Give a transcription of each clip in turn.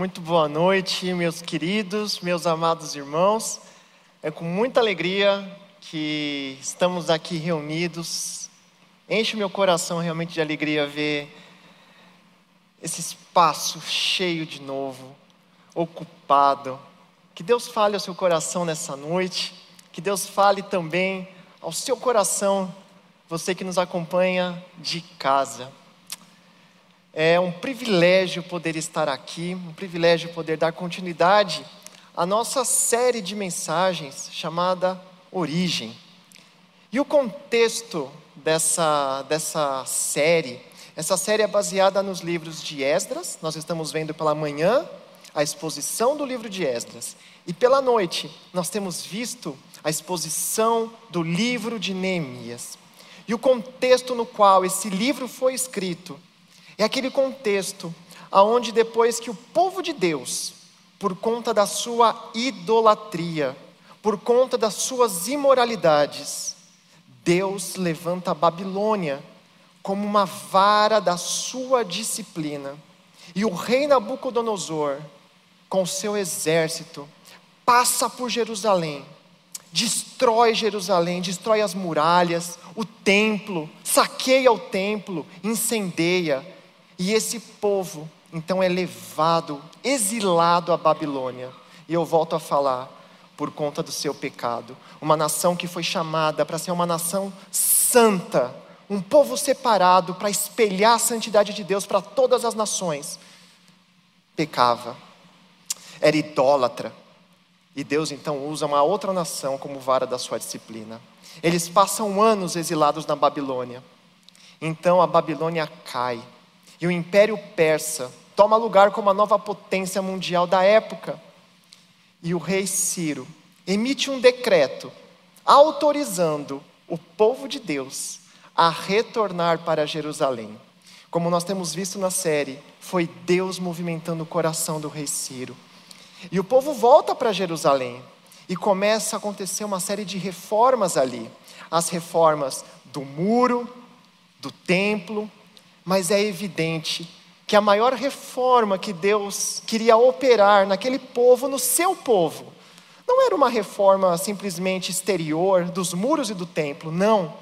Muito boa noite, meus queridos, meus amados irmãos. É com muita alegria que estamos aqui reunidos. Enche meu coração realmente de alegria ver esse espaço cheio de novo, ocupado. Que Deus fale ao seu coração nessa noite, que Deus fale também ao seu coração, você que nos acompanha de casa. É um privilégio poder estar aqui, um privilégio poder dar continuidade à nossa série de mensagens chamada Origem. E o contexto dessa, dessa série, essa série é baseada nos livros de Esdras, nós estamos vendo pela manhã a exposição do livro de Esdras, e pela noite nós temos visto a exposição do livro de Neemias. E o contexto no qual esse livro foi escrito é aquele contexto aonde depois que o povo de Deus, por conta da sua idolatria, por conta das suas imoralidades, Deus levanta a Babilônia como uma vara da sua disciplina. E o rei Nabucodonosor, com seu exército, passa por Jerusalém, destrói Jerusalém, destrói as muralhas, o templo, saqueia o templo, incendeia e esse povo, então, é levado, exilado à Babilônia. E eu volto a falar, por conta do seu pecado. Uma nação que foi chamada para ser uma nação santa, um povo separado para espelhar a santidade de Deus para todas as nações. Pecava, era idólatra. E Deus então usa uma outra nação como vara da sua disciplina. Eles passam anos exilados na Babilônia. Então a Babilônia cai e o Império Persa toma lugar como a nova potência mundial da época. E o rei Ciro emite um decreto autorizando o povo de Deus a retornar para Jerusalém. Como nós temos visto na série, foi Deus movimentando o coração do rei Ciro. E o povo volta para Jerusalém e começa a acontecer uma série de reformas ali. As reformas do muro, do templo, mas é evidente que a maior reforma que Deus queria operar naquele povo, no seu povo, não era uma reforma simplesmente exterior dos muros e do templo, não.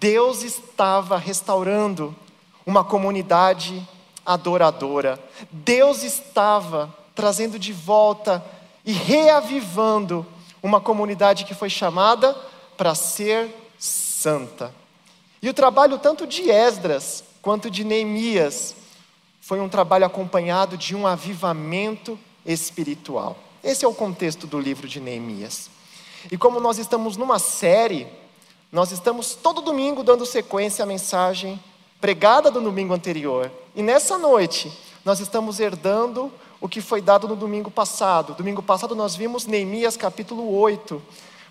Deus estava restaurando uma comunidade adoradora. Deus estava trazendo de volta e reavivando uma comunidade que foi chamada para ser santa. E o trabalho tanto de Esdras quanto de Neemias, foi um trabalho acompanhado de um avivamento espiritual. Esse é o contexto do livro de Neemias. E como nós estamos numa série, nós estamos todo domingo dando sequência à mensagem pregada do domingo anterior. E nessa noite, nós estamos herdando o que foi dado no domingo passado. Domingo passado nós vimos Neemias capítulo 8,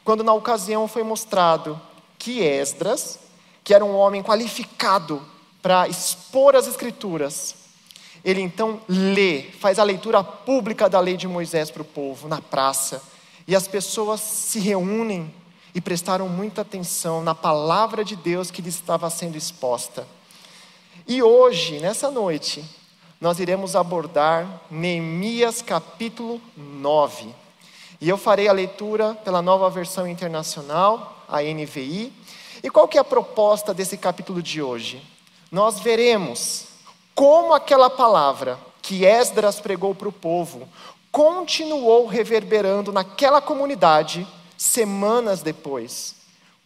quando na ocasião foi mostrado que Esdras, que era um homem qualificado para expor as Escrituras, ele então lê, faz a leitura pública da lei de Moisés para o povo, na praça, e as pessoas se reúnem e prestaram muita atenção na palavra de Deus que lhe estava sendo exposta. E hoje, nessa noite, nós iremos abordar Neemias capítulo 9. E eu farei a leitura pela nova versão internacional, a NVI. E qual que é a proposta desse capítulo de hoje? Nós veremos como aquela palavra que Esdras pregou para o povo continuou reverberando naquela comunidade semanas depois.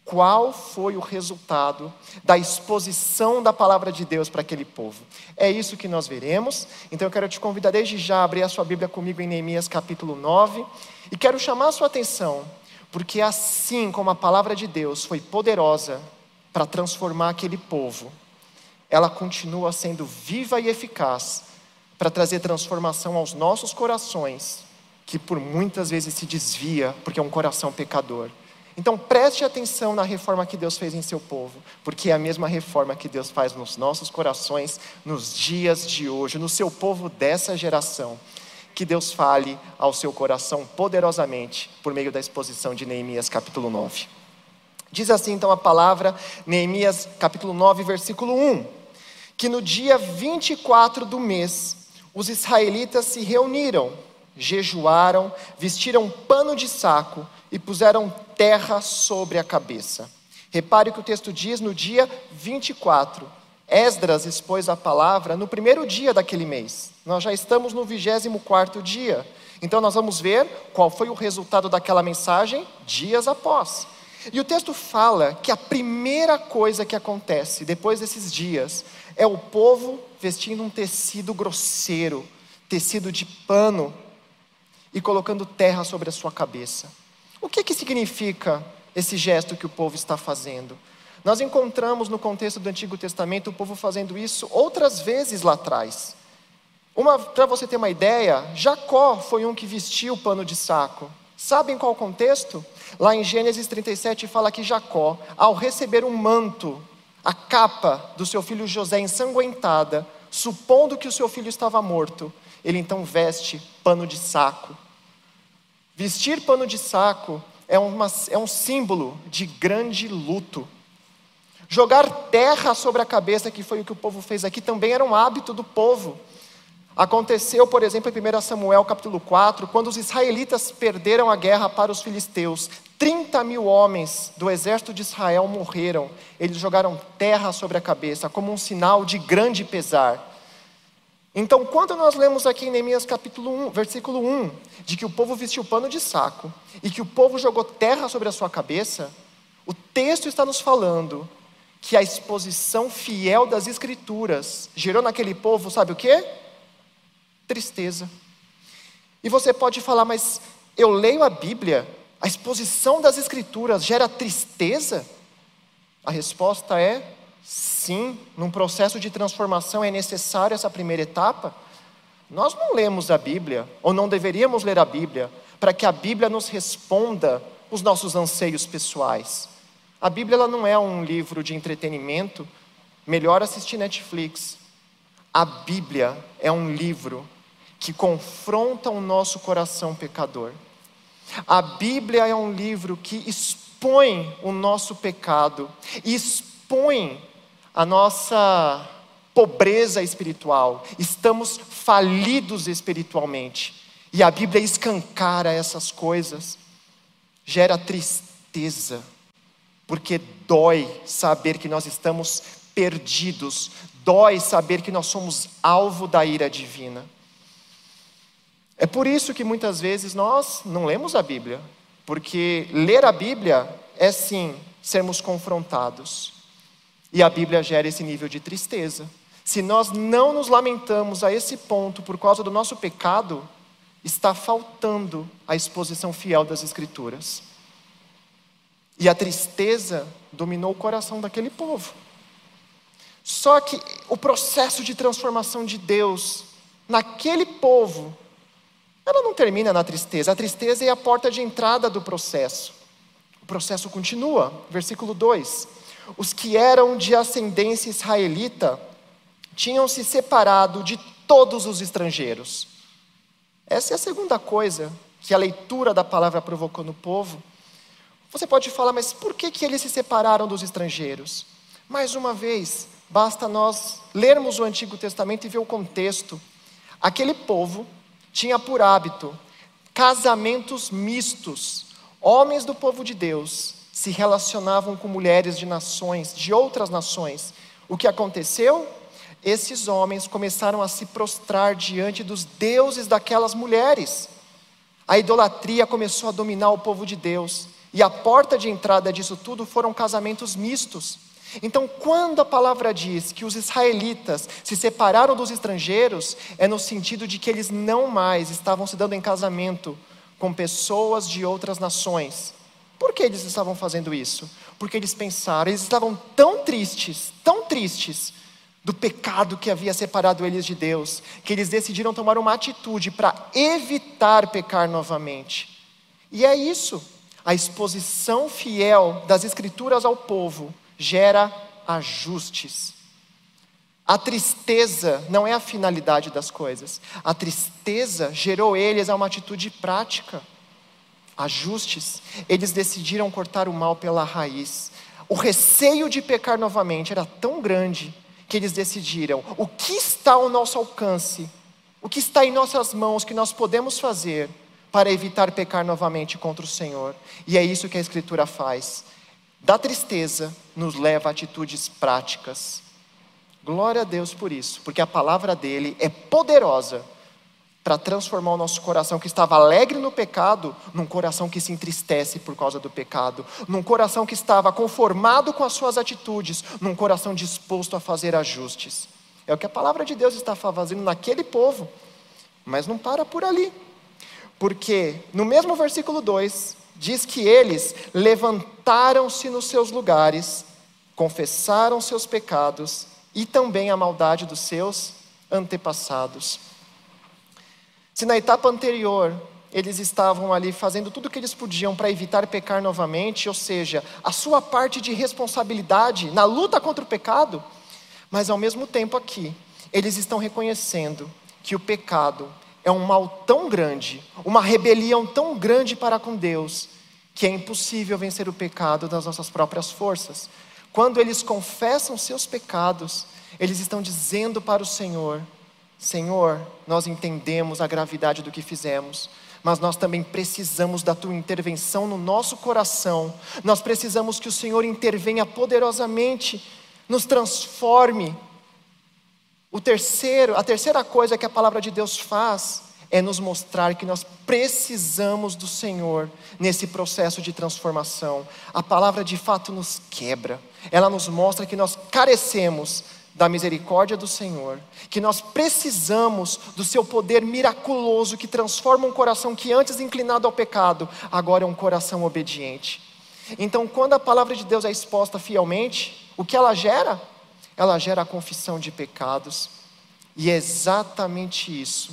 Qual foi o resultado da exposição da palavra de Deus para aquele povo? É isso que nós veremos. Então eu quero te convidar desde já a abrir a sua Bíblia comigo em Neemias capítulo 9 e quero chamar a sua atenção, porque assim como a palavra de Deus foi poderosa para transformar aquele povo, ela continua sendo viva e eficaz para trazer transformação aos nossos corações, que por muitas vezes se desvia porque é um coração pecador. Então preste atenção na reforma que Deus fez em seu povo, porque é a mesma reforma que Deus faz nos nossos corações nos dias de hoje, no seu povo dessa geração. Que Deus fale ao seu coração poderosamente por meio da exposição de Neemias capítulo 9. Diz assim então a palavra, Neemias capítulo 9, versículo 1 que no dia 24 do mês, os israelitas se reuniram, jejuaram, vestiram pano de saco e puseram terra sobre a cabeça. Repare o que o texto diz no dia 24. Esdras expôs a palavra no primeiro dia daquele mês. Nós já estamos no 24 dia. Então nós vamos ver qual foi o resultado daquela mensagem dias após. E o texto fala que a primeira coisa que acontece depois desses dias é o povo vestindo um tecido grosseiro, tecido de pano, e colocando terra sobre a sua cabeça. O que, que significa esse gesto que o povo está fazendo? Nós encontramos no contexto do Antigo Testamento o povo fazendo isso outras vezes lá atrás. Para você ter uma ideia, Jacó foi um que vestiu o pano de saco. Sabem qual contexto? Lá em Gênesis 37 fala que Jacó, ao receber um manto a capa do seu filho José ensanguentada, supondo que o seu filho estava morto, ele então veste pano de saco. Vestir pano de saco é, uma, é um símbolo de grande luto. Jogar terra sobre a cabeça, que foi o que o povo fez aqui, também era um hábito do povo. Aconteceu, por exemplo, em 1 Samuel capítulo 4, quando os israelitas perderam a guerra para os filisteus. 30 mil homens do exército de Israel morreram. Eles jogaram terra sobre a cabeça, como um sinal de grande pesar. Então, quando nós lemos aqui em Neemias capítulo 1, versículo 1, de que o povo vestiu pano de saco e que o povo jogou terra sobre a sua cabeça, o texto está nos falando que a exposição fiel das escrituras gerou naquele povo, sabe o quê? Tristeza. E você pode falar, mas eu leio a Bíblia, a exposição das Escrituras gera tristeza? A resposta é sim, num processo de transformação é necessária essa primeira etapa. Nós não lemos a Bíblia, ou não deveríamos ler a Bíblia, para que a Bíblia nos responda os nossos anseios pessoais. A Bíblia ela não é um livro de entretenimento, melhor assistir Netflix. A Bíblia é um livro que confronta o nosso coração pecador. A Bíblia é um livro que expõe o nosso pecado, expõe a nossa pobreza espiritual. Estamos falidos espiritualmente. E a Bíblia escancara essas coisas, gera tristeza, porque dói saber que nós estamos perdidos, dói saber que nós somos alvo da ira divina. É por isso que muitas vezes nós não lemos a Bíblia, porque ler a Bíblia é sim sermos confrontados. E a Bíblia gera esse nível de tristeza. Se nós não nos lamentamos a esse ponto por causa do nosso pecado, está faltando a exposição fiel das Escrituras. E a tristeza dominou o coração daquele povo. Só que o processo de transformação de Deus naquele povo ela não termina na tristeza. A tristeza é a porta de entrada do processo. O processo continua. Versículo 2: Os que eram de ascendência israelita tinham se separado de todos os estrangeiros. Essa é a segunda coisa que a leitura da palavra provocou no povo. Você pode falar, mas por que, que eles se separaram dos estrangeiros? Mais uma vez, basta nós lermos o Antigo Testamento e ver o contexto. Aquele povo tinha por hábito casamentos mistos. Homens do povo de Deus se relacionavam com mulheres de nações, de outras nações. O que aconteceu? Esses homens começaram a se prostrar diante dos deuses daquelas mulheres. A idolatria começou a dominar o povo de Deus. E a porta de entrada disso tudo foram casamentos mistos. Então, quando a palavra diz que os israelitas se separaram dos estrangeiros, é no sentido de que eles não mais estavam se dando em casamento com pessoas de outras nações. Por que eles estavam fazendo isso? Porque eles pensaram, eles estavam tão tristes, tão tristes do pecado que havia separado eles de Deus, que eles decidiram tomar uma atitude para evitar pecar novamente. E é isso, a exposição fiel das Escrituras ao povo gera ajustes. A tristeza não é a finalidade das coisas. A tristeza gerou eles a uma atitude prática. Ajustes. Eles decidiram cortar o mal pela raiz. O receio de pecar novamente era tão grande que eles decidiram: o que está ao nosso alcance o que está em nossas mãos que nós podemos fazer para evitar pecar novamente contra o Senhor. E é isso que a Escritura faz. Da tristeza nos leva a atitudes práticas. Glória a Deus por isso, porque a palavra dele é poderosa para transformar o nosso coração que estava alegre no pecado, num coração que se entristece por causa do pecado, num coração que estava conformado com as suas atitudes, num coração disposto a fazer ajustes. É o que a palavra de Deus está fazendo naquele povo, mas não para por ali, porque no mesmo versículo 2 diz que eles levantaram-se nos seus lugares, confessaram seus pecados e também a maldade dos seus antepassados. Se na etapa anterior eles estavam ali fazendo tudo o que eles podiam para evitar pecar novamente, ou seja, a sua parte de responsabilidade na luta contra o pecado, mas ao mesmo tempo aqui, eles estão reconhecendo que o pecado é um mal tão grande, uma rebelião tão grande para com Deus, que é impossível vencer o pecado das nossas próprias forças. Quando eles confessam seus pecados, eles estão dizendo para o Senhor: Senhor, nós entendemos a gravidade do que fizemos, mas nós também precisamos da tua intervenção no nosso coração. Nós precisamos que o Senhor intervenha poderosamente, nos transforme. O terceiro, a terceira coisa que a palavra de Deus faz é nos mostrar que nós precisamos do Senhor nesse processo de transformação. A palavra de fato nos quebra. Ela nos mostra que nós carecemos da misericórdia do Senhor, que nós precisamos do seu poder miraculoso que transforma um coração que antes inclinado ao pecado, agora é um coração obediente. Então, quando a palavra de Deus é exposta fielmente, o que ela gera? Ela gera a confissão de pecados. E é exatamente isso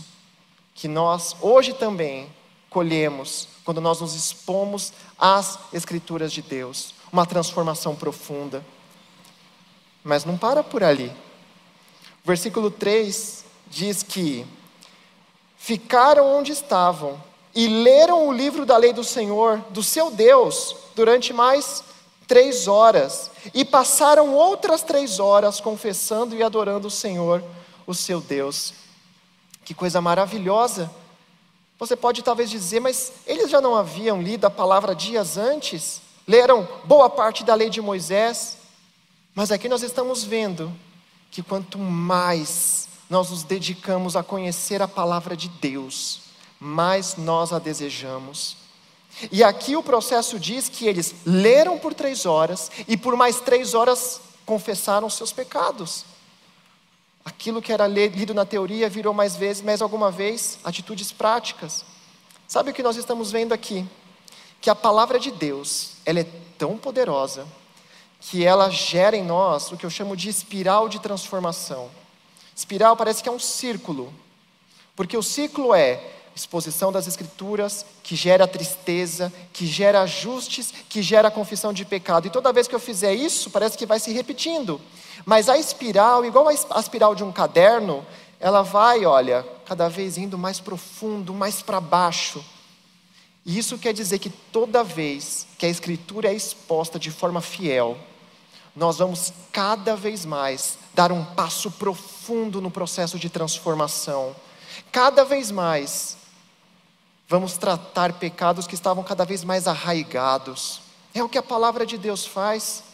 que nós hoje também colhemos quando nós nos expomos às Escrituras de Deus, uma transformação profunda. Mas não para por ali. Versículo 3 diz que ficaram onde estavam e leram o livro da lei do Senhor, do seu Deus, durante mais três horas, e passaram outras três horas confessando e adorando o Senhor, o seu Deus. Que coisa maravilhosa! Você pode talvez dizer, mas eles já não haviam lido a palavra dias antes? Leram boa parte da lei de Moisés? Mas aqui nós estamos vendo que quanto mais nós nos dedicamos a conhecer a palavra de Deus, mais nós a desejamos. E aqui o processo diz que eles leram por três horas e por mais três horas confessaram seus pecados. Aquilo que era lido na teoria virou mais vezes, mais alguma vez, atitudes práticas. Sabe o que nós estamos vendo aqui? Que a palavra de Deus, ela é tão poderosa que ela gera em nós o que eu chamo de espiral de transformação. Espiral parece que é um círculo, porque o ciclo é exposição das Escrituras, que gera tristeza, que gera ajustes, que gera confissão de pecado. E toda vez que eu fizer isso, parece que vai se repetindo. Mas a espiral, igual a espiral de um caderno, ela vai, olha, cada vez indo mais profundo, mais para baixo. E isso quer dizer que toda vez que a Escritura é exposta de forma fiel, nós vamos cada vez mais dar um passo profundo no processo de transformação. Cada vez mais vamos tratar pecados que estavam cada vez mais arraigados. É o que a palavra de Deus faz.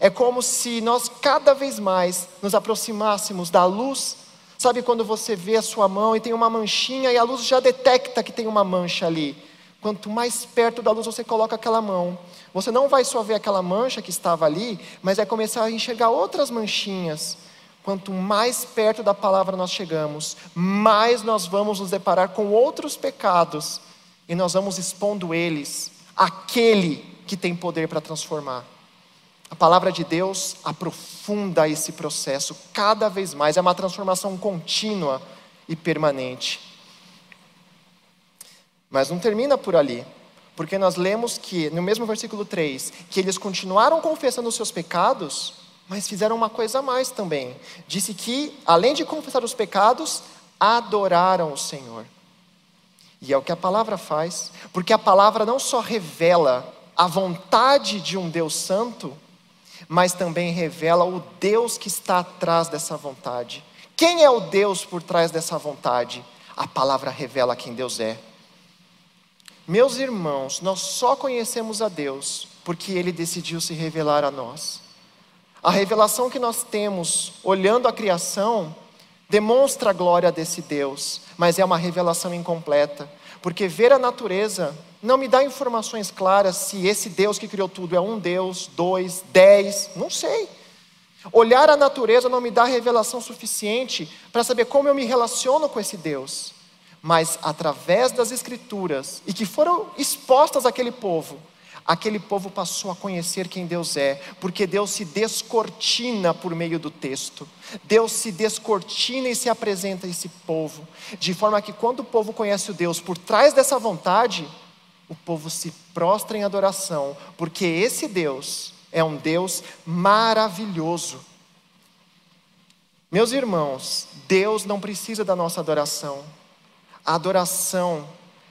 É como se nós cada vez mais nos aproximássemos da luz. Sabe quando você vê a sua mão e tem uma manchinha e a luz já detecta que tem uma mancha ali? Quanto mais perto da luz você coloca aquela mão, você não vai só ver aquela mancha que estava ali, mas vai começar a enxergar outras manchinhas. Quanto mais perto da palavra nós chegamos, mais nós vamos nos deparar com outros pecados e nós vamos expondo eles àquele que tem poder para transformar. A palavra de Deus aprofunda esse processo cada vez mais, é uma transformação contínua e permanente. Mas não termina por ali. Porque nós lemos que, no mesmo versículo 3, que eles continuaram confessando os seus pecados, mas fizeram uma coisa a mais também. Disse que, além de confessar os pecados, adoraram o Senhor. E é o que a palavra faz, porque a palavra não só revela a vontade de um Deus santo, mas também revela o Deus que está atrás dessa vontade. Quem é o Deus por trás dessa vontade? A palavra revela quem Deus é. Meus irmãos, nós só conhecemos a Deus porque Ele decidiu se revelar a nós. A revelação que nós temos olhando a criação demonstra a glória desse Deus, mas é uma revelação incompleta, porque ver a natureza não me dá informações claras se esse Deus que criou tudo é um Deus, dois, dez, não sei. Olhar a natureza não me dá revelação suficiente para saber como eu me relaciono com esse Deus. Mas através das Escrituras, e que foram expostas àquele povo, aquele povo passou a conhecer quem Deus é, porque Deus se descortina por meio do texto. Deus se descortina e se apresenta a esse povo, de forma que quando o povo conhece o Deus por trás dessa vontade, o povo se prostra em adoração, porque esse Deus é um Deus maravilhoso. Meus irmãos, Deus não precisa da nossa adoração. A adoração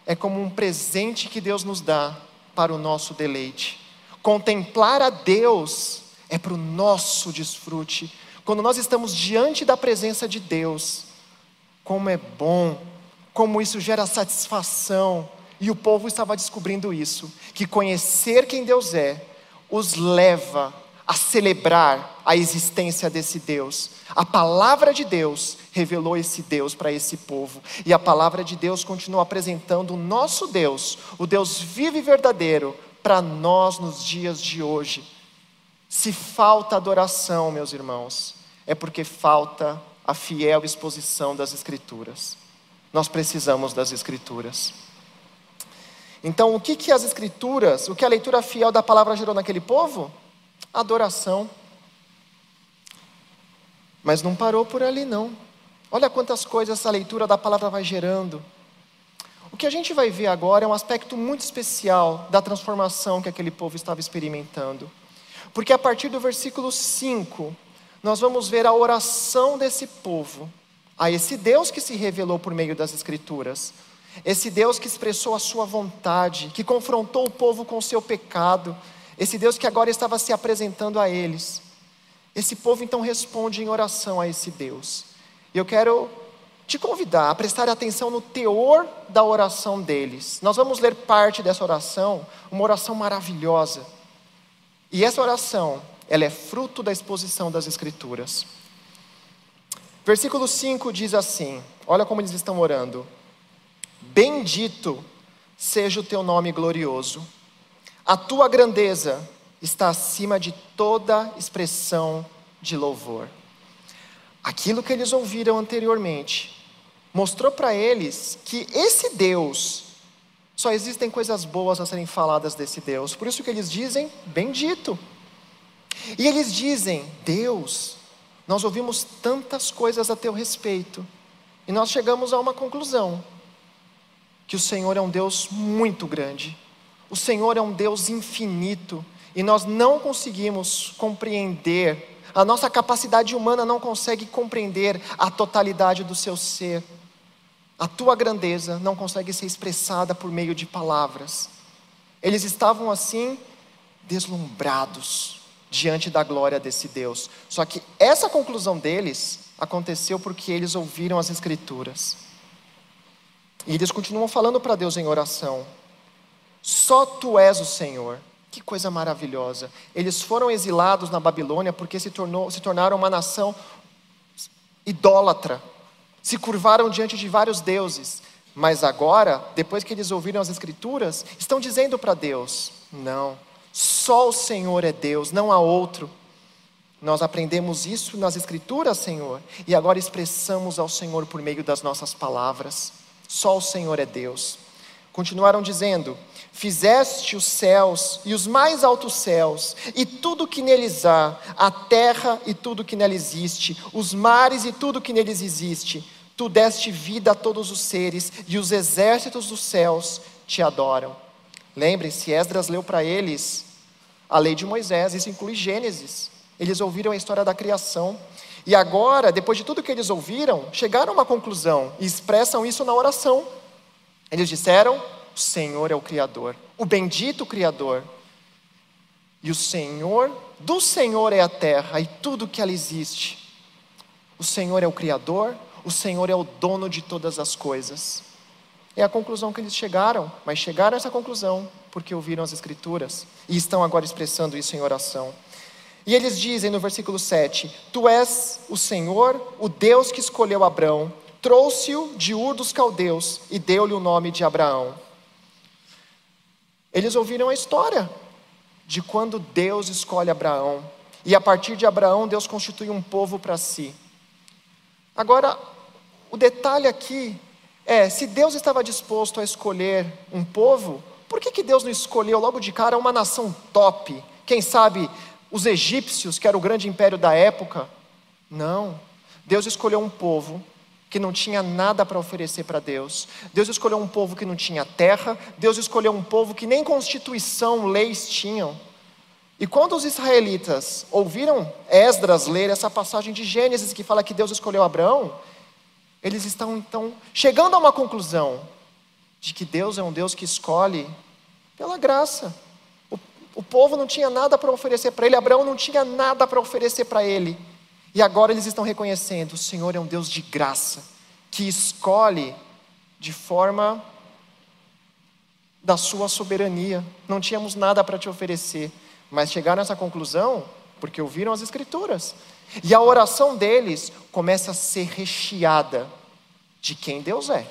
é como um presente que Deus nos dá para o nosso deleite. Contemplar a Deus é para o nosso desfrute. Quando nós estamos diante da presença de Deus, como é bom, como isso gera satisfação, e o povo estava descobrindo isso, que conhecer quem Deus é os leva a celebrar a existência desse Deus. A palavra de Deus revelou esse Deus para esse povo, e a palavra de Deus continua apresentando o nosso Deus, o Deus vivo e verdadeiro, para nós nos dias de hoje. Se falta adoração, meus irmãos, é porque falta a fiel exposição das Escrituras. Nós precisamos das Escrituras. Então, o que, que as Escrituras, o que a leitura fiel da palavra gerou naquele povo? Adoração. Mas não parou por ali, não. Olha quantas coisas essa leitura da palavra vai gerando. O que a gente vai ver agora é um aspecto muito especial da transformação que aquele povo estava experimentando. Porque a partir do versículo 5, nós vamos ver a oração desse povo a esse Deus que se revelou por meio das Escrituras. Esse Deus que expressou a sua vontade, que confrontou o povo com o seu pecado, esse Deus que agora estava se apresentando a eles. Esse povo então responde em oração a esse Deus. E eu quero te convidar a prestar atenção no teor da oração deles. Nós vamos ler parte dessa oração, uma oração maravilhosa. E essa oração, ela é fruto da exposição das Escrituras. Versículo 5 diz assim: olha como eles estão orando. Bendito seja o teu nome glorioso. A tua grandeza está acima de toda expressão de louvor. Aquilo que eles ouviram anteriormente mostrou para eles que esse Deus, só existem coisas boas a serem faladas desse Deus. Por isso que eles dizem bendito. E eles dizem: Deus, nós ouvimos tantas coisas a teu respeito, e nós chegamos a uma conclusão que o Senhor é um Deus muito grande, o Senhor é um Deus infinito, e nós não conseguimos compreender, a nossa capacidade humana não consegue compreender a totalidade do seu ser. A tua grandeza não consegue ser expressada por meio de palavras. Eles estavam assim, deslumbrados diante da glória desse Deus. Só que essa conclusão deles aconteceu porque eles ouviram as Escrituras. E eles continuam falando para Deus em oração: Só tu és o Senhor. Que coisa maravilhosa. Eles foram exilados na Babilônia porque se, tornou, se tornaram uma nação idólatra, se curvaram diante de vários deuses. Mas agora, depois que eles ouviram as Escrituras, estão dizendo para Deus: Não, só o Senhor é Deus, não há outro. Nós aprendemos isso nas Escrituras, Senhor, e agora expressamos ao Senhor por meio das nossas palavras. Só o Senhor é Deus. Continuaram dizendo: Fizeste os céus e os mais altos céus, e tudo que neles há, a terra e tudo que nela existe, os mares e tudo que neles existe. Tu deste vida a todos os seres, e os exércitos dos céus te adoram. Lembrem-se, Esdras leu para eles a lei de Moisés, isso inclui Gênesis. Eles ouviram a história da criação. E agora, depois de tudo que eles ouviram, chegaram a uma conclusão e expressam isso na oração. Eles disseram: O Senhor é o Criador, o bendito Criador. E o Senhor, do Senhor é a terra e tudo que ela existe. O Senhor é o Criador, o Senhor é o dono de todas as coisas. É a conclusão que eles chegaram, mas chegaram a essa conclusão porque ouviram as Escrituras e estão agora expressando isso em oração. E eles dizem no versículo 7: Tu és o Senhor, o Deus que escolheu Abraão, trouxe-o de Ur dos Caldeus e deu-lhe o nome de Abraão. Eles ouviram a história de quando Deus escolhe Abraão, e a partir de Abraão, Deus constitui um povo para si. Agora, o detalhe aqui é: se Deus estava disposto a escolher um povo, por que, que Deus não escolheu logo de cara uma nação top? Quem sabe os egípcios, que era o grande império da época? Não. Deus escolheu um povo que não tinha nada para oferecer para Deus. Deus escolheu um povo que não tinha terra. Deus escolheu um povo que nem constituição, leis tinham. E quando os israelitas ouviram Esdras ler essa passagem de Gênesis que fala que Deus escolheu Abraão, eles estão então chegando a uma conclusão de que Deus é um Deus que escolhe pela graça. O, o povo não tinha nada para oferecer para ele, Abraão não tinha nada para oferecer para ele. E agora eles estão reconhecendo: o Senhor é um Deus de graça, que escolhe de forma da sua soberania. Não tínhamos nada para te oferecer, mas chegaram a essa conclusão porque ouviram as Escrituras. E a oração deles começa a ser recheada de quem Deus é.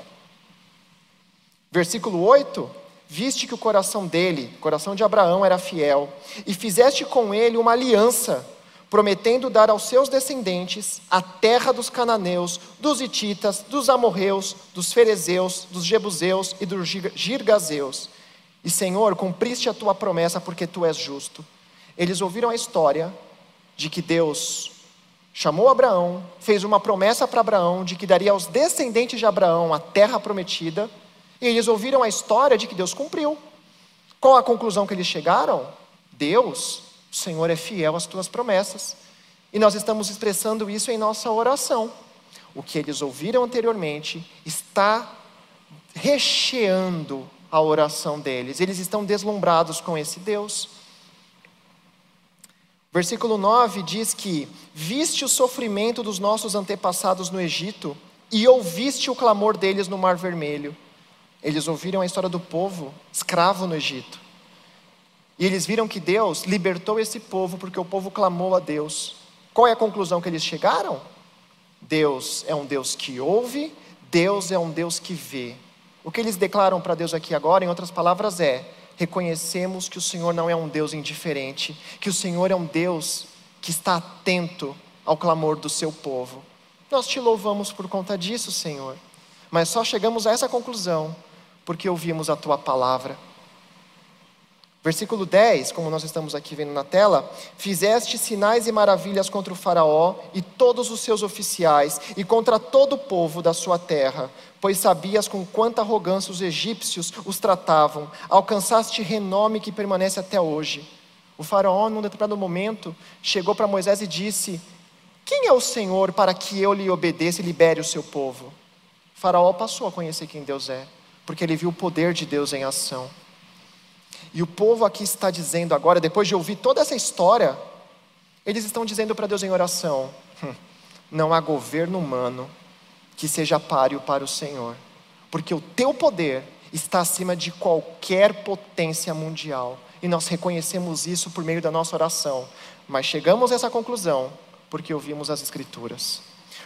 Versículo 8: Viste que o coração dele, coração de Abraão, era fiel, e fizeste com ele uma aliança prometendo dar aos seus descendentes a terra dos cananeus, dos ititas, dos amorreus, dos ferezeus, dos jebuseus e dos girgazeus. E Senhor, cumpriste a tua promessa porque tu és justo. Eles ouviram a história de que Deus chamou Abraão, fez uma promessa para Abraão de que daria aos descendentes de Abraão a terra prometida, e eles ouviram a história de que Deus cumpriu. Qual a conclusão que eles chegaram? Deus o Senhor é fiel às tuas promessas. E nós estamos expressando isso em nossa oração. O que eles ouviram anteriormente está recheando a oração deles. Eles estão deslumbrados com esse Deus. Versículo 9 diz que: Viste o sofrimento dos nossos antepassados no Egito e ouviste o clamor deles no Mar Vermelho. Eles ouviram a história do povo escravo no Egito. E eles viram que Deus libertou esse povo porque o povo clamou a Deus. Qual é a conclusão que eles chegaram? Deus é um Deus que ouve, Deus é um Deus que vê. O que eles declaram para Deus aqui agora, em outras palavras, é: reconhecemos que o Senhor não é um Deus indiferente, que o Senhor é um Deus que está atento ao clamor do seu povo. Nós te louvamos por conta disso, Senhor, mas só chegamos a essa conclusão porque ouvimos a tua palavra. Versículo 10, como nós estamos aqui vendo na tela: Fizeste sinais e maravilhas contra o Faraó e todos os seus oficiais, e contra todo o povo da sua terra, pois sabias com quanta arrogância os egípcios os tratavam, alcançaste renome que permanece até hoje. O Faraó, num determinado momento, chegou para Moisés e disse: Quem é o Senhor para que eu lhe obedeça e libere o seu povo? O faraó passou a conhecer quem Deus é, porque ele viu o poder de Deus em ação. E o povo aqui está dizendo agora, depois de ouvir toda essa história, eles estão dizendo para Deus em oração: hum, não há governo humano que seja páreo para o Senhor, porque o teu poder está acima de qualquer potência mundial. E nós reconhecemos isso por meio da nossa oração, mas chegamos a essa conclusão porque ouvimos as Escrituras.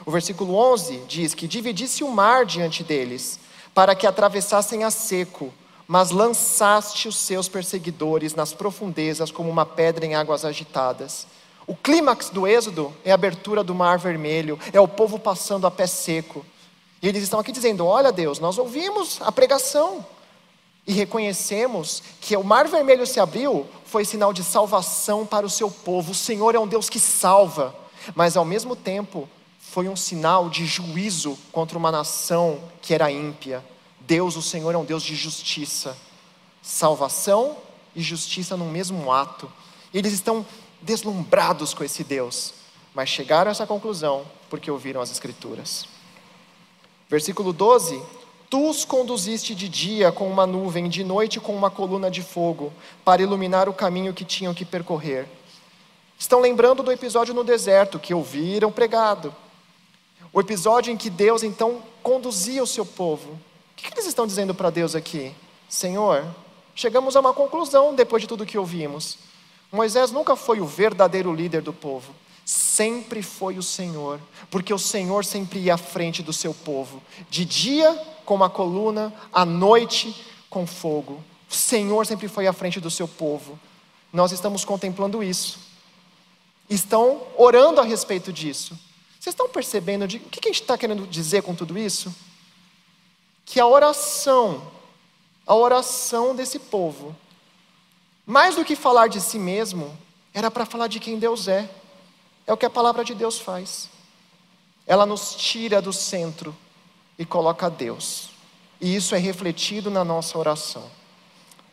O versículo 11 diz que dividisse o mar diante deles, para que atravessassem a seco, mas lançaste os seus perseguidores nas profundezas como uma pedra em águas agitadas. O clímax do Êxodo é a abertura do Mar Vermelho, é o povo passando a pé seco. E eles estão aqui dizendo: Olha, Deus, nós ouvimos a pregação e reconhecemos que o Mar Vermelho se abriu foi sinal de salvação para o seu povo. O Senhor é um Deus que salva, mas ao mesmo tempo foi um sinal de juízo contra uma nação que era ímpia. Deus, o Senhor, é um Deus de justiça, salvação e justiça no mesmo ato. Eles estão deslumbrados com esse Deus, mas chegaram a essa conclusão porque ouviram as Escrituras. Versículo 12: Tu os conduziste de dia com uma nuvem, de noite com uma coluna de fogo, para iluminar o caminho que tinham que percorrer. Estão lembrando do episódio no deserto que ouviram pregado, O episódio em que Deus então conduzia o seu povo. O que eles estão dizendo para Deus aqui? Senhor, chegamos a uma conclusão depois de tudo que ouvimos. Moisés nunca foi o verdadeiro líder do povo, sempre foi o Senhor, porque o Senhor sempre ia à frente do seu povo, de dia com uma coluna, à noite com fogo. O Senhor sempre foi à frente do seu povo. Nós estamos contemplando isso. Estão orando a respeito disso. Vocês estão percebendo de, o que a gente está querendo dizer com tudo isso? Que a oração, a oração desse povo, mais do que falar de si mesmo, era para falar de quem Deus é. É o que a palavra de Deus faz. Ela nos tira do centro e coloca Deus. E isso é refletido na nossa oração.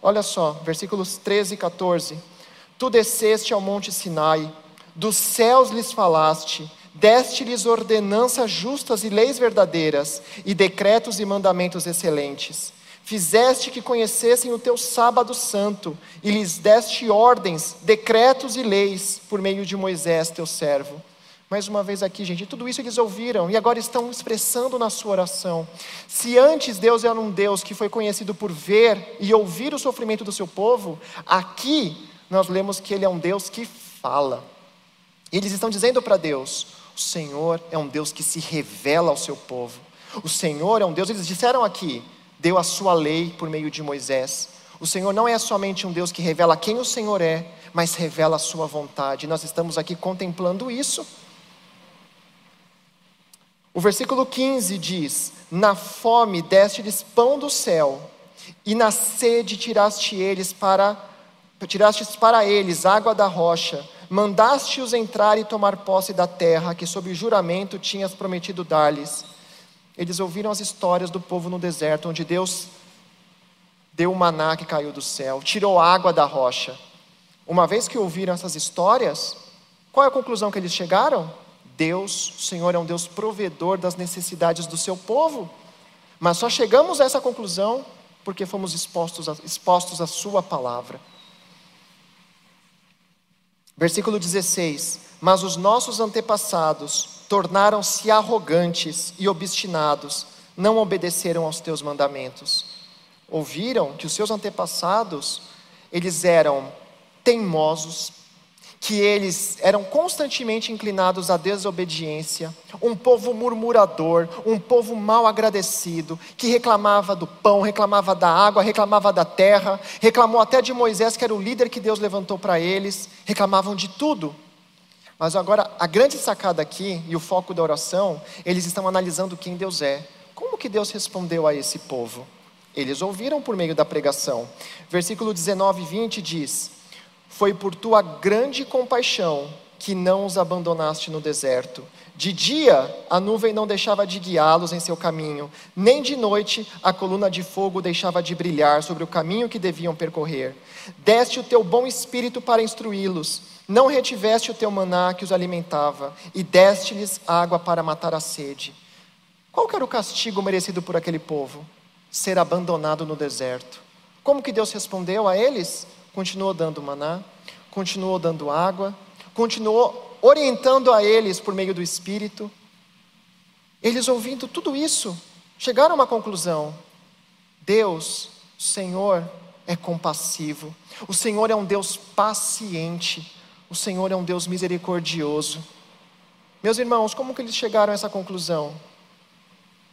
Olha só, versículos 13 e 14. Tu desceste ao monte Sinai, dos céus lhes falaste, deste-lhes ordenanças justas e leis verdadeiras, e decretos e mandamentos excelentes. Fizeste que conhecessem o teu sábado santo, e lhes deste ordens, decretos e leis, por meio de Moisés, teu servo. Mais uma vez aqui, gente, tudo isso eles ouviram e agora estão expressando na sua oração. Se antes Deus era um Deus que foi conhecido por ver e ouvir o sofrimento do seu povo, aqui nós lemos que Ele é um Deus que fala. Eles estão dizendo para Deus: o Senhor é um Deus que se revela ao seu povo. O Senhor é um Deus, eles disseram aqui, deu a sua lei por meio de Moisés. O Senhor não é somente um Deus que revela quem o Senhor é, mas revela a sua vontade. Nós estamos aqui contemplando isso. O versículo 15 diz: Na fome deste-lhes pão do céu, e na sede tiraste eles para tirastes para eles água da rocha mandaste-os entrar e tomar posse da terra que, sob juramento, tinhas prometido dar-lhes. Eles ouviram as histórias do povo no deserto, onde Deus deu o maná que caiu do céu, tirou água da rocha. Uma vez que ouviram essas histórias, qual é a conclusão que eles chegaram? Deus, o Senhor é um Deus provedor das necessidades do seu povo. Mas só chegamos a essa conclusão porque fomos expostos expostos à Sua palavra. Versículo 16: Mas os nossos antepassados tornaram-se arrogantes e obstinados, não obedeceram aos teus mandamentos. Ouviram que os seus antepassados, eles eram teimosos, que eles eram constantemente inclinados à desobediência, um povo murmurador, um povo mal agradecido, que reclamava do pão, reclamava da água, reclamava da terra, reclamou até de Moisés, que era o líder que Deus levantou para eles, reclamavam de tudo. Mas agora, a grande sacada aqui, e o foco da oração, eles estão analisando quem Deus é. Como que Deus respondeu a esse povo? Eles ouviram por meio da pregação. Versículo 19 e 20 diz: foi por tua grande compaixão que não os abandonaste no deserto. De dia, a nuvem não deixava de guiá-los em seu caminho, nem de noite a coluna de fogo deixava de brilhar sobre o caminho que deviam percorrer. Deste o teu bom espírito para instruí-los, não retiveste o teu maná que os alimentava, e deste-lhes água para matar a sede. Qual era o castigo merecido por aquele povo? Ser abandonado no deserto. Como que Deus respondeu a eles? Continuou dando maná, continuou dando água, continuou orientando a eles por meio do Espírito. Eles ouvindo tudo isso, chegaram a uma conclusão: Deus, o Senhor, é compassivo, o Senhor é um Deus paciente, o Senhor é um Deus misericordioso. Meus irmãos, como que eles chegaram a essa conclusão?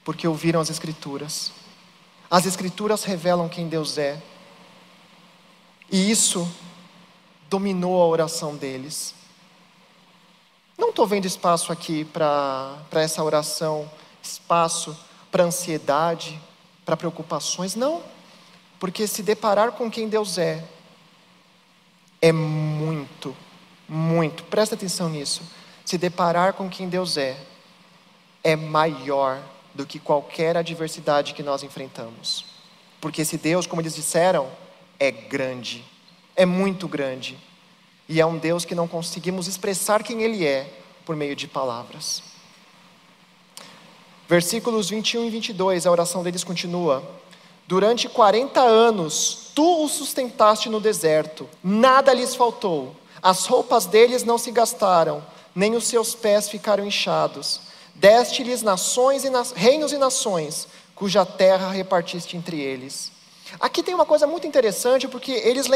Porque ouviram as Escrituras. As Escrituras revelam quem Deus é. E isso dominou a oração deles. Não estou vendo espaço aqui para essa oração, espaço para ansiedade, para preocupações, não. Porque se deparar com quem Deus é, é muito, muito, presta atenção nisso. Se deparar com quem Deus é, é maior do que qualquer adversidade que nós enfrentamos. Porque esse Deus, como eles disseram, é grande, é muito grande. E é um Deus que não conseguimos expressar quem Ele é por meio de palavras. Versículos 21 e 22, a oração deles continua: Durante 40 anos tu os sustentaste no deserto, nada lhes faltou, as roupas deles não se gastaram, nem os seus pés ficaram inchados. deste-lhes nações e na... reinos e nações, cuja terra repartiste entre eles. Aqui tem uma coisa muito interessante, porque eles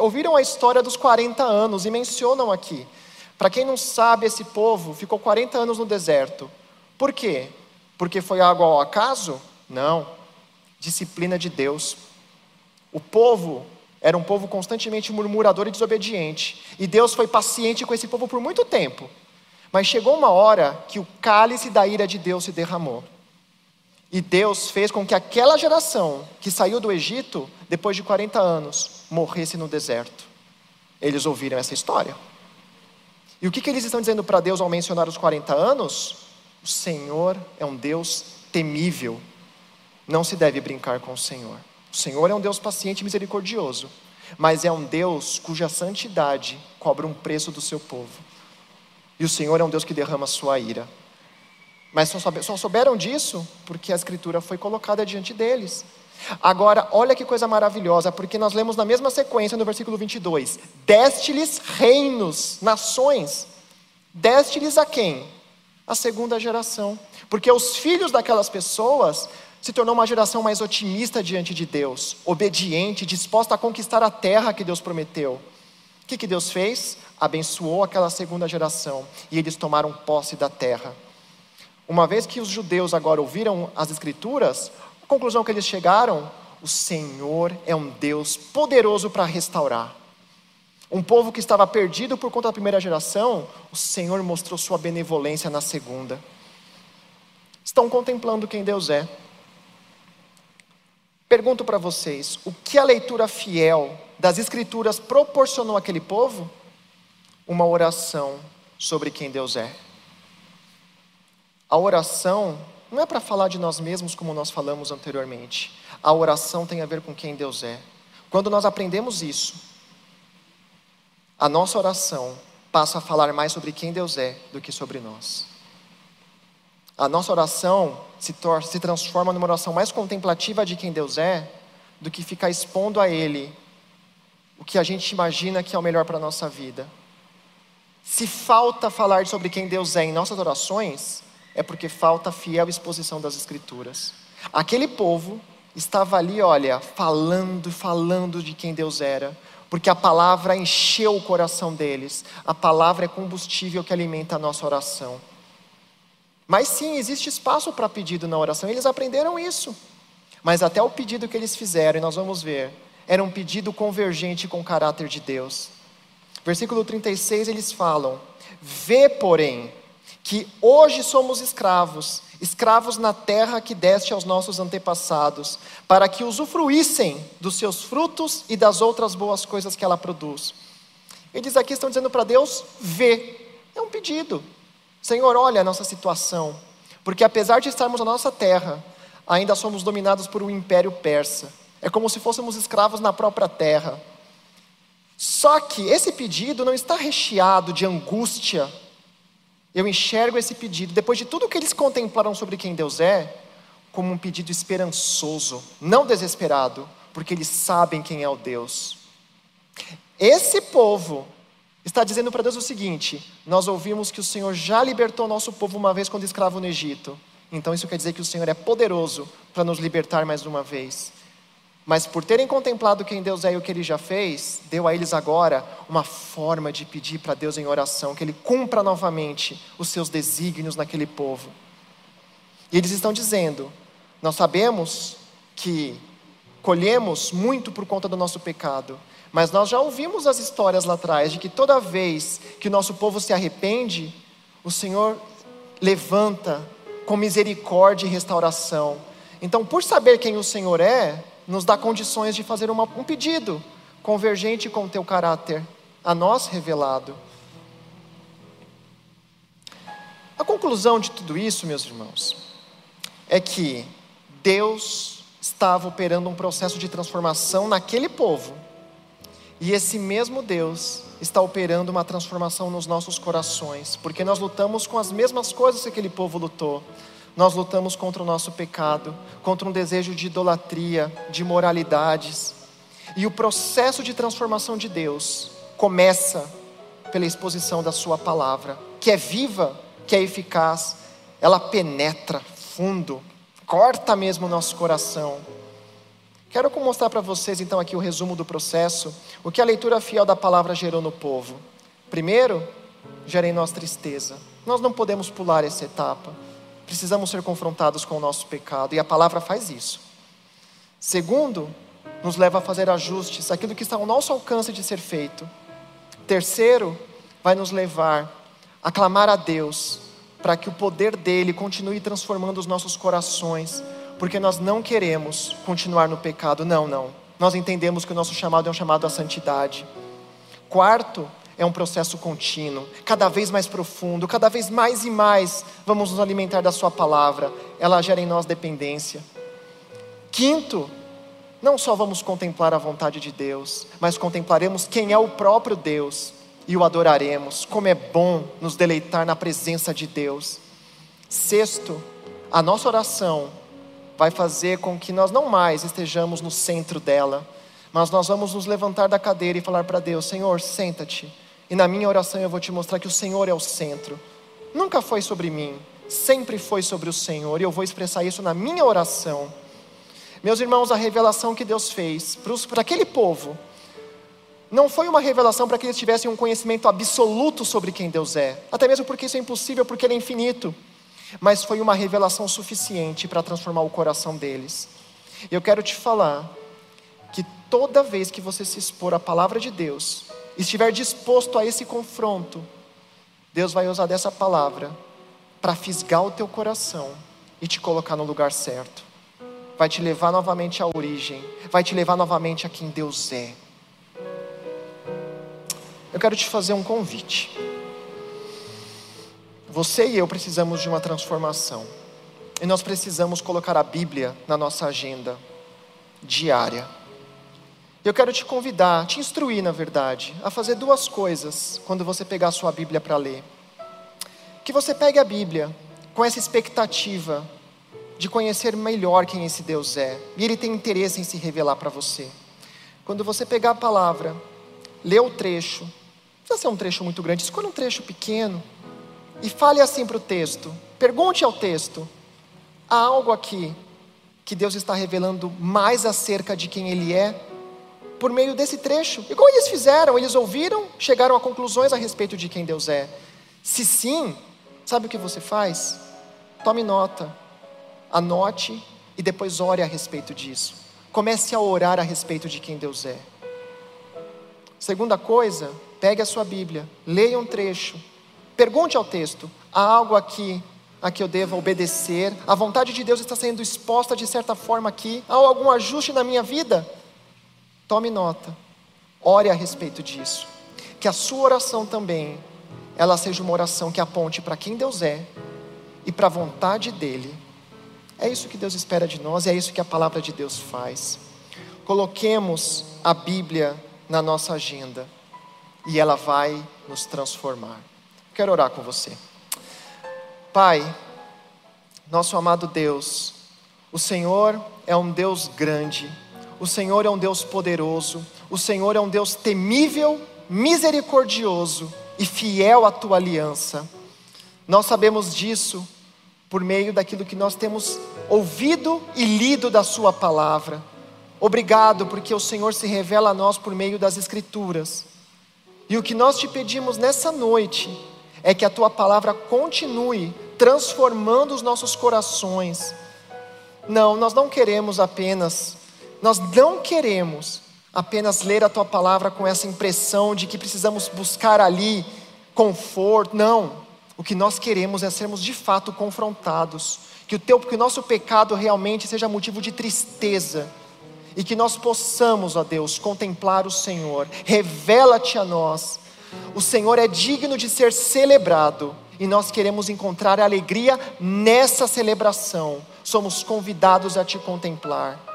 ouviram a história dos 40 anos e mencionam aqui. Para quem não sabe, esse povo ficou 40 anos no deserto. Por quê? Porque foi algo ao acaso? Não. Disciplina de Deus. O povo era um povo constantemente murmurador e desobediente. E Deus foi paciente com esse povo por muito tempo. Mas chegou uma hora que o cálice da ira de Deus se derramou. E Deus fez com que aquela geração que saiu do Egito, depois de 40 anos, morresse no deserto. Eles ouviram essa história. E o que, que eles estão dizendo para Deus ao mencionar os 40 anos? O Senhor é um Deus temível. Não se deve brincar com o Senhor. O Senhor é um Deus paciente e misericordioso, mas é um Deus cuja santidade cobra um preço do seu povo. E o Senhor é um Deus que derrama sua ira. Mas só souberam disso porque a Escritura foi colocada diante deles. Agora, olha que coisa maravilhosa, porque nós lemos na mesma sequência no versículo 22: Deste-lhes reinos, nações. Deste-lhes a quem? A segunda geração. Porque os filhos daquelas pessoas se tornou uma geração mais otimista diante de Deus, obediente, disposta a conquistar a terra que Deus prometeu. O que, que Deus fez? Abençoou aquela segunda geração e eles tomaram posse da terra. Uma vez que os judeus agora ouviram as Escrituras, a conclusão que eles chegaram: o Senhor é um Deus poderoso para restaurar. Um povo que estava perdido por conta da primeira geração, o Senhor mostrou sua benevolência na segunda. Estão contemplando quem Deus é. Pergunto para vocês: o que a leitura fiel das Escrituras proporcionou àquele povo? Uma oração sobre quem Deus é. A oração não é para falar de nós mesmos como nós falamos anteriormente. A oração tem a ver com quem Deus é. Quando nós aprendemos isso, a nossa oração passa a falar mais sobre quem Deus é do que sobre nós. A nossa oração se, se transforma numa oração mais contemplativa de quem Deus é, do que ficar expondo a Ele o que a gente imagina que é o melhor para a nossa vida. Se falta falar sobre quem Deus é em nossas orações, é porque falta fiel exposição das Escrituras. Aquele povo estava ali, olha, falando, falando de quem Deus era, porque a palavra encheu o coração deles. A palavra é combustível que alimenta a nossa oração. Mas sim, existe espaço para pedido na oração, eles aprenderam isso. Mas até o pedido que eles fizeram, e nós vamos ver, era um pedido convergente com o caráter de Deus. Versículo 36 eles falam: Vê, porém, que hoje somos escravos, escravos na terra que deste aos nossos antepassados, para que usufruíssem dos seus frutos e das outras boas coisas que ela produz. Eles aqui estão dizendo para Deus: vê. É um pedido. Senhor, olha a nossa situação, porque apesar de estarmos na nossa terra, ainda somos dominados por um império persa. É como se fôssemos escravos na própria terra. Só que esse pedido não está recheado de angústia. Eu enxergo esse pedido, depois de tudo que eles contemplaram sobre quem Deus é, como um pedido esperançoso, não desesperado, porque eles sabem quem é o Deus. Esse povo está dizendo para Deus o seguinte: nós ouvimos que o Senhor já libertou nosso povo uma vez quando escravo no Egito. Então isso quer dizer que o Senhor é poderoso para nos libertar mais uma vez. Mas por terem contemplado quem Deus é e o que Ele já fez, deu a eles agora uma forma de pedir para Deus em oração que Ele cumpra novamente os seus desígnios naquele povo. E eles estão dizendo: Nós sabemos que colhemos muito por conta do nosso pecado, mas nós já ouvimos as histórias lá atrás de que toda vez que o nosso povo se arrepende, o Senhor levanta com misericórdia e restauração. Então, por saber quem o Senhor é, nos dá condições de fazer uma, um pedido convergente com o teu caráter, a nós revelado. A conclusão de tudo isso, meus irmãos, é que Deus estava operando um processo de transformação naquele povo e esse mesmo Deus está operando uma transformação nos nossos corações, porque nós lutamos com as mesmas coisas que aquele povo lutou. Nós lutamos contra o nosso pecado, contra um desejo de idolatria, de moralidades. E o processo de transformação de Deus começa pela exposição da Sua palavra, que é viva, que é eficaz ela penetra fundo, corta mesmo o nosso coração. Quero mostrar para vocês então aqui o resumo do processo, o que a leitura fiel da palavra gerou no povo. Primeiro, gera em nós tristeza. Nós não podemos pular essa etapa. Precisamos ser confrontados com o nosso pecado e a palavra faz isso. Segundo, nos leva a fazer ajustes, aquilo que está ao nosso alcance de ser feito. Terceiro, vai nos levar a clamar a Deus para que o poder dele continue transformando os nossos corações, porque nós não queremos continuar no pecado, não, não. Nós entendemos que o nosso chamado é um chamado à santidade. Quarto, é um processo contínuo, cada vez mais profundo, cada vez mais e mais vamos nos alimentar da Sua palavra, ela gera em nós dependência. Quinto, não só vamos contemplar a vontade de Deus, mas contemplaremos quem é o próprio Deus e o adoraremos. Como é bom nos deleitar na presença de Deus. Sexto, a nossa oração vai fazer com que nós não mais estejamos no centro dela, mas nós vamos nos levantar da cadeira e falar para Deus: Senhor, senta-te. E na minha oração eu vou te mostrar que o Senhor é o centro. Nunca foi sobre mim, sempre foi sobre o Senhor, e eu vou expressar isso na minha oração. Meus irmãos, a revelação que Deus fez para aquele povo não foi uma revelação para que eles tivessem um conhecimento absoluto sobre quem Deus é, até mesmo porque isso é impossível, porque Ele é infinito, mas foi uma revelação suficiente para transformar o coração deles. Eu quero te falar que toda vez que você se expor à palavra de Deus, estiver disposto a esse confronto, Deus vai usar dessa palavra para fisgar o teu coração e te colocar no lugar certo. Vai te levar novamente à origem, vai te levar novamente a quem Deus é eu quero te fazer um convite. Você e eu precisamos de uma transformação. E nós precisamos colocar a Bíblia na nossa agenda diária. Eu quero te convidar, te instruir, na verdade, a fazer duas coisas quando você pegar a sua Bíblia para ler. Que você pegue a Bíblia com essa expectativa de conhecer melhor quem esse Deus é, e Ele tem interesse em se revelar para você. Quando você pegar a palavra, lê o trecho, precisa ser um trecho muito grande, escolha um trecho pequeno e fale assim para o texto. Pergunte ao texto: há algo aqui que Deus está revelando mais acerca de quem Ele é por meio desse trecho? Igual eles fizeram, eles ouviram, chegaram a conclusões a respeito de quem Deus é. Se sim, sabe o que você faz? Tome nota, anote e depois ore a respeito disso. Comece a orar a respeito de quem Deus é. Segunda coisa, Pegue a sua Bíblia, leia um trecho, pergunte ao texto: há algo aqui a que eu devo obedecer? A vontade de Deus está sendo exposta de certa forma aqui? Há algum ajuste na minha vida? Tome nota, ore a respeito disso. Que a sua oração também, ela seja uma oração que aponte para quem Deus é e para a vontade dEle. É isso que Deus espera de nós é isso que a palavra de Deus faz. Coloquemos a Bíblia na nossa agenda e ela vai nos transformar. Quero orar com você. Pai, nosso amado Deus, o Senhor é um Deus grande, o Senhor é um Deus poderoso, o Senhor é um Deus temível, misericordioso e fiel à tua aliança. Nós sabemos disso por meio daquilo que nós temos ouvido e lido da Sua palavra. Obrigado, porque o Senhor se revela a nós por meio das Escrituras. E o que nós te pedimos nessa noite é que a tua palavra continue transformando os nossos corações. Não, nós não queremos apenas, nós não queremos apenas ler a tua palavra com essa impressão de que precisamos buscar ali conforto. Não. O que nós queremos é sermos de fato confrontados, que o teu, que o nosso pecado realmente seja motivo de tristeza e que nós possamos, ó Deus, contemplar o Senhor. Revela-te a nós. O Senhor é digno de ser celebrado e nós queremos encontrar alegria nessa celebração. Somos convidados a te contemplar.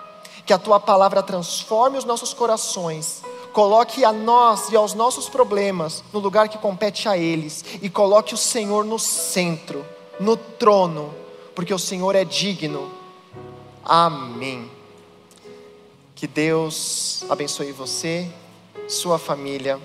Que a tua palavra transforme os nossos corações, coloque a nós e aos nossos problemas no lugar que compete a eles e coloque o Senhor no centro, no trono, porque o Senhor é digno. Amém. Que Deus abençoe você, sua família